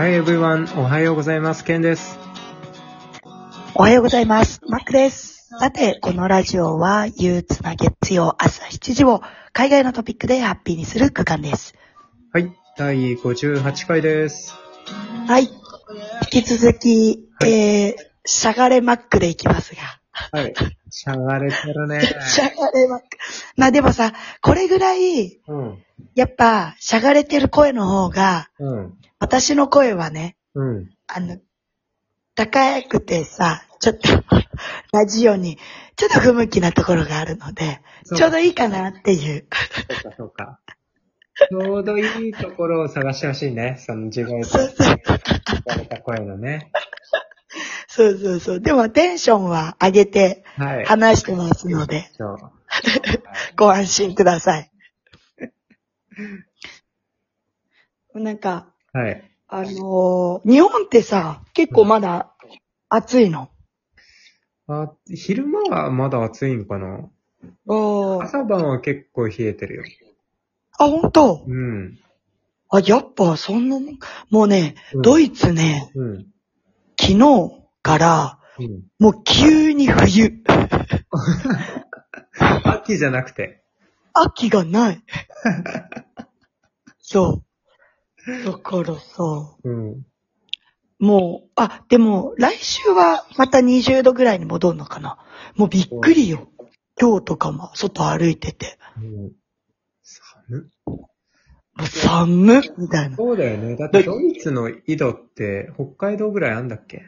Hi everyone, おはようございます。ケンです。おはようございます。マックです。さて、このラジオは憂鬱な月曜朝7時を海外のトピックでハッピーにする区間です。はい、第58回です。はい。引き続き、はいえー、しゃがれマックでいきますが。はい。しゃがれてるね。しゃがれマック。まあでもさ、これぐらい、うん。ややっぱ、しゃがれてる声の方が、うん。私の声はね、うん。あの、高くてさ、ちょっと、ラジオに、ちょっと不向きなところがあるので、ちょうどいいかなっていう。そうか、そうか。ちょうどいいところを探してほしいね。その自分そうそう。た声のね。そうそうそう。でもテンションは上げてはい。話してますので、そう。ご安心ください。なんか、はい。あのー日本ってさ、結構まだ暑いの？あ、昼間はまだ暑いんかな？おー朝晩は結構冷えてるよ。あ、本当？うん。あ、やっぱそんなもんもうね、うんドイツね、うん。昨日から、うん。もう急に冬。秋じゃなくて。秋がない。そう。だからさ、うん。もう、あ、でも、来週はまた20度ぐらいに戻るのかな。もうびっくりよ。今日とかも外歩いてて。うん。寒っもう寒っみたいな。そうだよね。だってドイツの緯度って北海道ぐらいあんだっけ？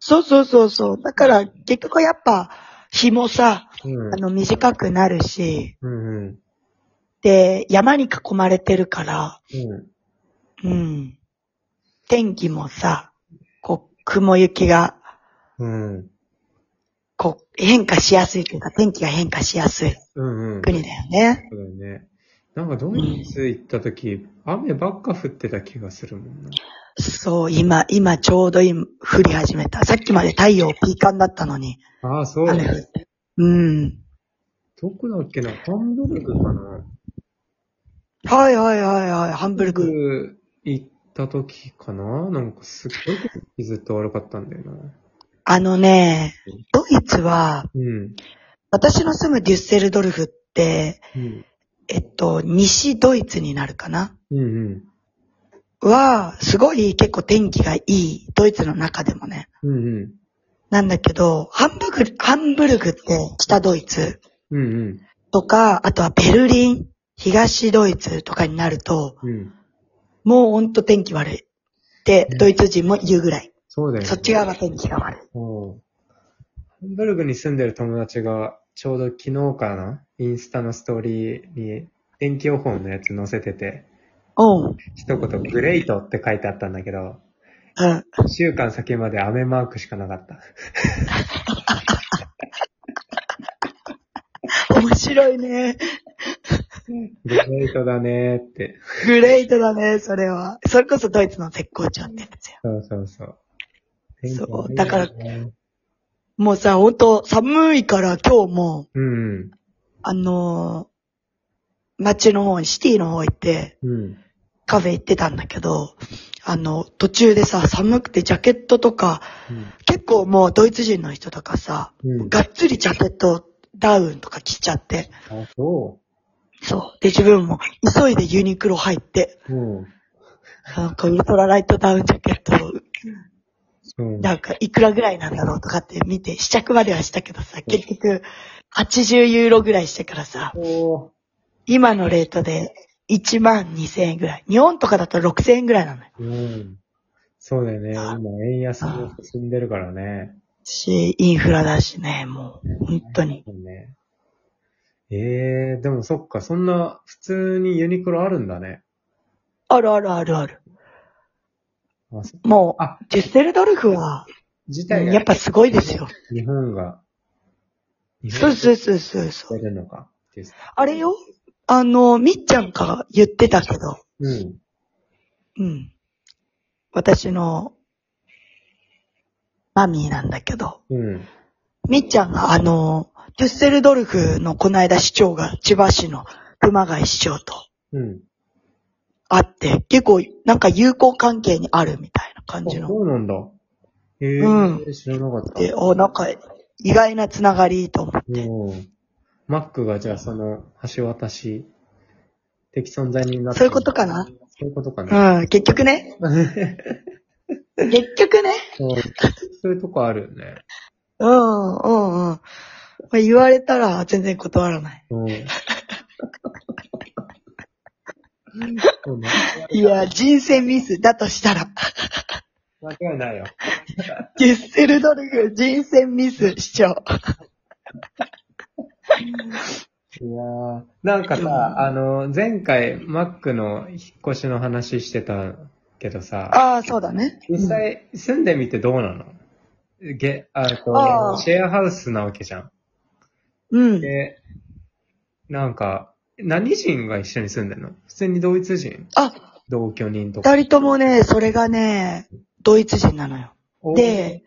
そうそうそうそう。だから、結局やっぱ、日もさ、うんあ。の、短くなるし、うんうん。で、山に囲まれてるから、うん。うん。天気もさ、こう、雲行きが、うん。こう、変化しやすいというか、天気が変化しやすいうんうん。国だよね。そうだよね。なんかドイツ行った時、雨ばっか降ってた気がするもんな。そう、今、今ちょうど今降り始めた。さっきまで太陽ピーカンだったのに、ああ、そう。雨降って。うん。どこだっけな？ハンブルグかな？はいはいはいはい、ハンブルク。グ行った時かな？なんかすっごいずっと悪かったんだよな。あのね、ドイツは、うん。私の住むデュッセルドルフって、うん。えっと、西ドイツになるかな？うんうん。は、すごい結構天気がいい、ドイツの中でもね。うんうん。なんだけど、ハンブルグ、ハンブルグって北ドイツうんうん。とか、あとはベルリン、東ドイツとかになると、うん。もうほんと天気悪い。って、ドイツ人も言うぐらい。そうだよね。そっち側が天気が悪い。うんハンブルグに住んでる友達が、ちょうど昨日かな？インスタのストーリーに天気予報のやつ載せてて、うん。一言グレイトって書いてあったんだけど、うん。一週間先まで雨マークしかなかった。面白いね。グレイトだねーって。グレートだね、それは。それこそドイツの絶好調ってやつよ。そうそうそう。そうだからもうさ、ほんと寒いから今日も、うんあのー街の方に、シティの方行って、うん。うん。カフェ行ってたんだけど、あの、途中でさ、寒くてジャケットとか、結構もうドイツ人の人とかさ、うん。うん。がっつりジャケット、ダウンとか着ちゃって、あ、そそう。で、自分も急いでユニクロ入って、う。うん。なんかウルトラライトダウンジャケットを、うん。なんかいくらぐらいなんだろうとかって見て、試着まではしたけどさ、結局、80ユーロぐらいしてからさ、お今のレートで1万2000円ぐらい。日本とかだと6000円ぐらいなのよ。うん。そうだよね。今、円安も進んでるからね。し、インフラだしね、もう、本当に。そうね。ええー、でもそっか、そんな、普通にユニクロあるんだね。あるあるあるある。あ、そもうあ、デュッセルドルフは、自体がやっぱすごいですよ。日本が、日そうそうそうそうそう。やるのか。あれよあの、みっちゃんが言ってたけど、うん。うん。私の、マミーなんだけど、うん。みっちゃんがあの、デュッセルドルフのこの間市長が千葉市の熊谷市長と、うん。あって、結構なんか友好関係にあるみたいな感じあの。そうなんだ。ええう知らなかった。で、お、なんか意外なつながりと思って。うん。マックがじゃあその橋渡し的存在になってそういうことかな？そういうことかな。うん、結局ね。結局ね。そうそういうとこあるよね。うん、うん、うん。まあ言われたら全然断らない。うん。そうねいや、人選ミスだとしたら、間違いないよ。デュッセルドルフ人選ミス主張。いやーなんかさ、あの、前回、マックの引っ越しの話してたけどさ、ああ、そうだね。実際住んでみてどうなの？げ、あとあーシェアハウスなわけじゃん。うん。で、なんか、何人が一緒に住んでんの？普通にドイツ人？あ、同居人とか。二人ともね、それがね、ドイツ人なのよ。で、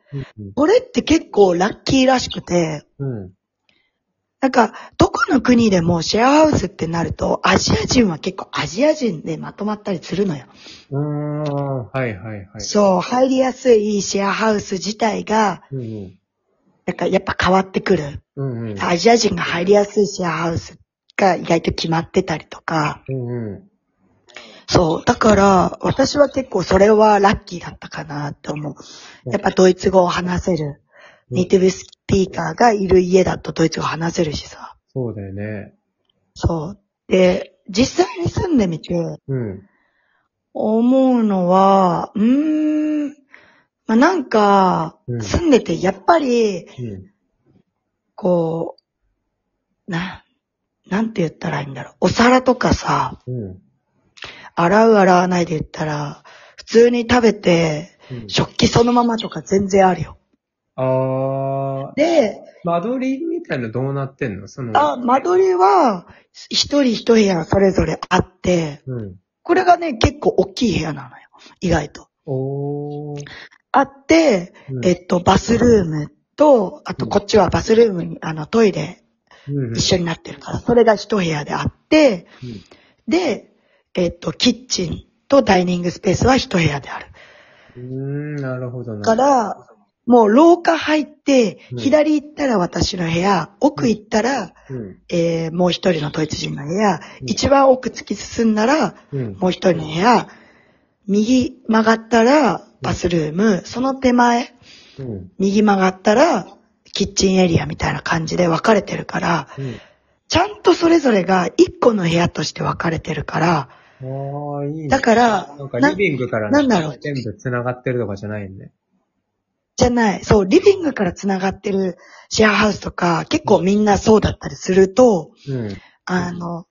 これって結構ラッキーらしくて、うん。なんか、どこの国でもシェアハウスってなると、アジア人は結構アジア人でまとまったりするのよ。うん。うーん、はいはいはい。そう、入りやすいシェアハウス自体が、うんうん。なんかやっぱ変わってくる。うんうん。アジア人が入りやすいシェアハウスが意外と決まってたりとか、うんうん。そう。だから、私は結構それはラッキーだったかなって思う。やっぱドイツ語を話せる。ネイティブスピーカーがいる家だとドイツ語話せるしさ。そうだよね。そう。で、実際に住んでみてうん。思うのは、うーん、まあ、なんかう、ん住んでてやっぱり、うん。こう、な、なんて言ったらいいんだろう。お皿とかさ、うん。洗う洗わないで言ったら、普通に食べて、うん食器そのままとか全然あるよ。あー、で、間取りみたいなのどうなってんの？その、あ、間取りは、一人一部屋それぞれあって、うん。これがね、結構大きい部屋なのよ。意外と。おー。あって、うんえっと、バスルームと、あとこっちはバスルームに、あの、トイレうん一緒になってるから、それが一部屋であって、うんで、えっと、キッチンとダイニングスペースは一部屋である。うーん、なるほどな。から、もう廊下入って、うん左行ったら私の部屋、奥行ったら、うん。えー、もう一人のドイツ人の部屋、うん一番奥突き進んだら、うん。もう一人の部屋、右曲がったらバスルーム、その手前、うん。右曲がったらキッチンエリアみたいな感じで分かれてるから、うん。ちゃんとそれぞれが一個の部屋として分かれてるから、いいね。だからなんかなリビングからなんだろう全部繋がってるとかじゃないよね。じゃない、そう、リビングから繋がってるシェアハウスとか、結構みんなそうだったりすると、うん。あの、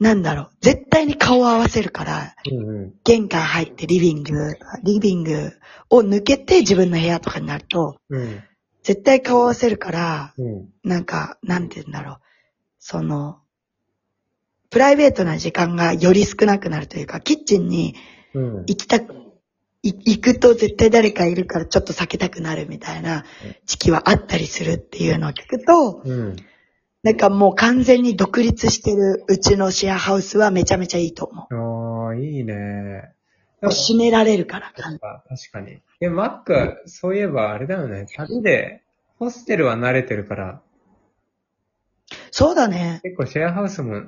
なんだろう、絶対に顔を合わせるから、うんうん。玄関入ってリビング、リビングを抜けて自分の部屋とかになると、うん。絶対顔合わせるから、うん。なんか、なんて言うんだろう。その、プライベートな時間がより少なくなるというか、キッチンにうん。行きたく、い行くと絶対誰かいるからちょっと避けたくなるみたいな時期はあったりするっていうのを聞くと、うん。なんかもう完全に独立してるうちのシェアハウスはめちゃめちゃいいと思あー、いいね。う。閉められるから。確か確かに。で、マック、そういえばあれだよね。旅で、ホステルは慣れてるから、そうだね。結構シェアハウスも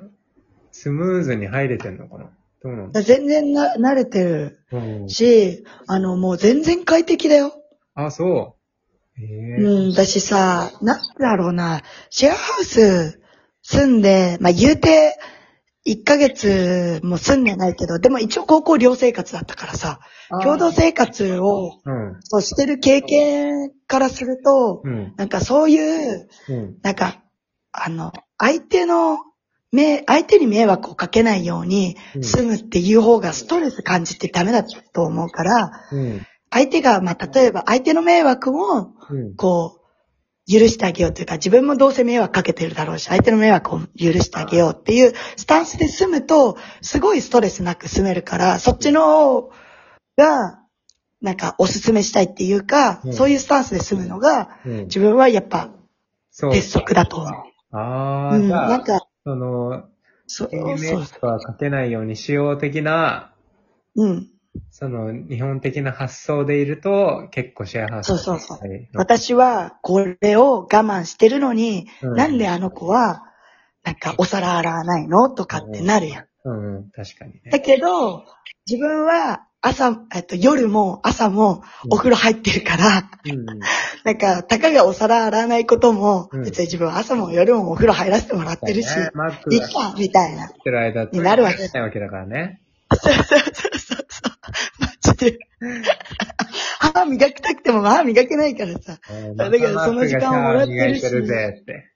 スムーズに入れてんのかなどうなの全然な慣れてるうん。し、あのもう全然快適だよ。あ、そう。ん、私さ、なんだろうな、シェアハウス住んで、まあ、言うて、1ヶ月も住んでないけど、でも一応高校寮生活だったからさ、共同生活をうん。そうしてる経験からすると、うん。なんかそういう、うん。なんか、あの、相手の、め、相手に迷惑をかけないようにうん住むっていう方がストレス感じてダメだと思うから、うん。相手が、まあ、例えば相手の迷惑も、うん。こう、許してあげようというか、自分もどうせ迷惑かけてるだろうし、相手の迷惑を許してあげようっていうスタンスで住むと、すごいストレスなく住めるから、そっちのが、なんかおすすめしたいっていうか、うんそういうスタンスで住むのが、うん。自分はやっぱ。鉄則だと思う。ああ、うん、じゃあ、なんか、その、そう、迷惑はかけないようにしよう的なうん。その日本的な発想でいると結構シェアハウスそうそうそう。はい私はこれを我慢してるのに、うん。なんであの子は、なんかお皿洗わないのとかってなるやん。うん。うん、確かにね。だけど、自分は朝、えっと、夜も朝もお風呂入ってるから、うん。なんか、たかがお皿洗わないことも、うん。別に自分は朝も夜もお風呂入らせてもらってるし、いいか、みたいな。ってる間になるわけないわけだからね。そうそうそうそうそう。マジで。歯磨きたくても歯磨けないからさ。だからその時間をもらってるし磨いてるぜって。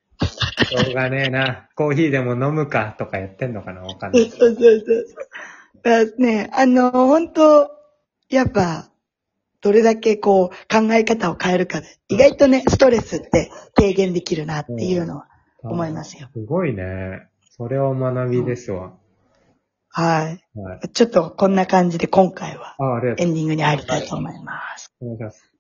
しょうがねえな。コーヒーでも飲むかとかやってんのかなわかんない。そうそうそう。だね、あの、本当やっぱ、どれだけこう、考え方を変えるかで、意外とね、ストレスって軽減できるなっていうのは思いますよ。すごいね。それは学びですわ。はい。はい。ちょっとこんな感じで今回は。エンディングに入りたいと思います。お願いします。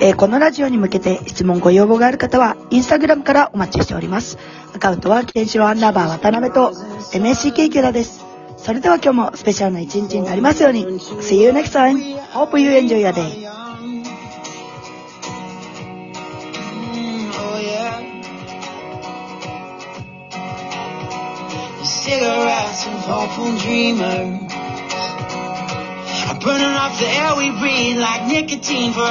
えーこのラジオに向けて質問ご要望がある方は、インスタグラムからお待ちしております。アカウントは、ケンシロウアンダーバー渡辺と MSCK キュラです。それでは今日もスペシャルな一日になりますように。See you next time. Hope you enjoy your day. Cigarettes and hopeful dreamers are burning off the air we breathe like nicotine for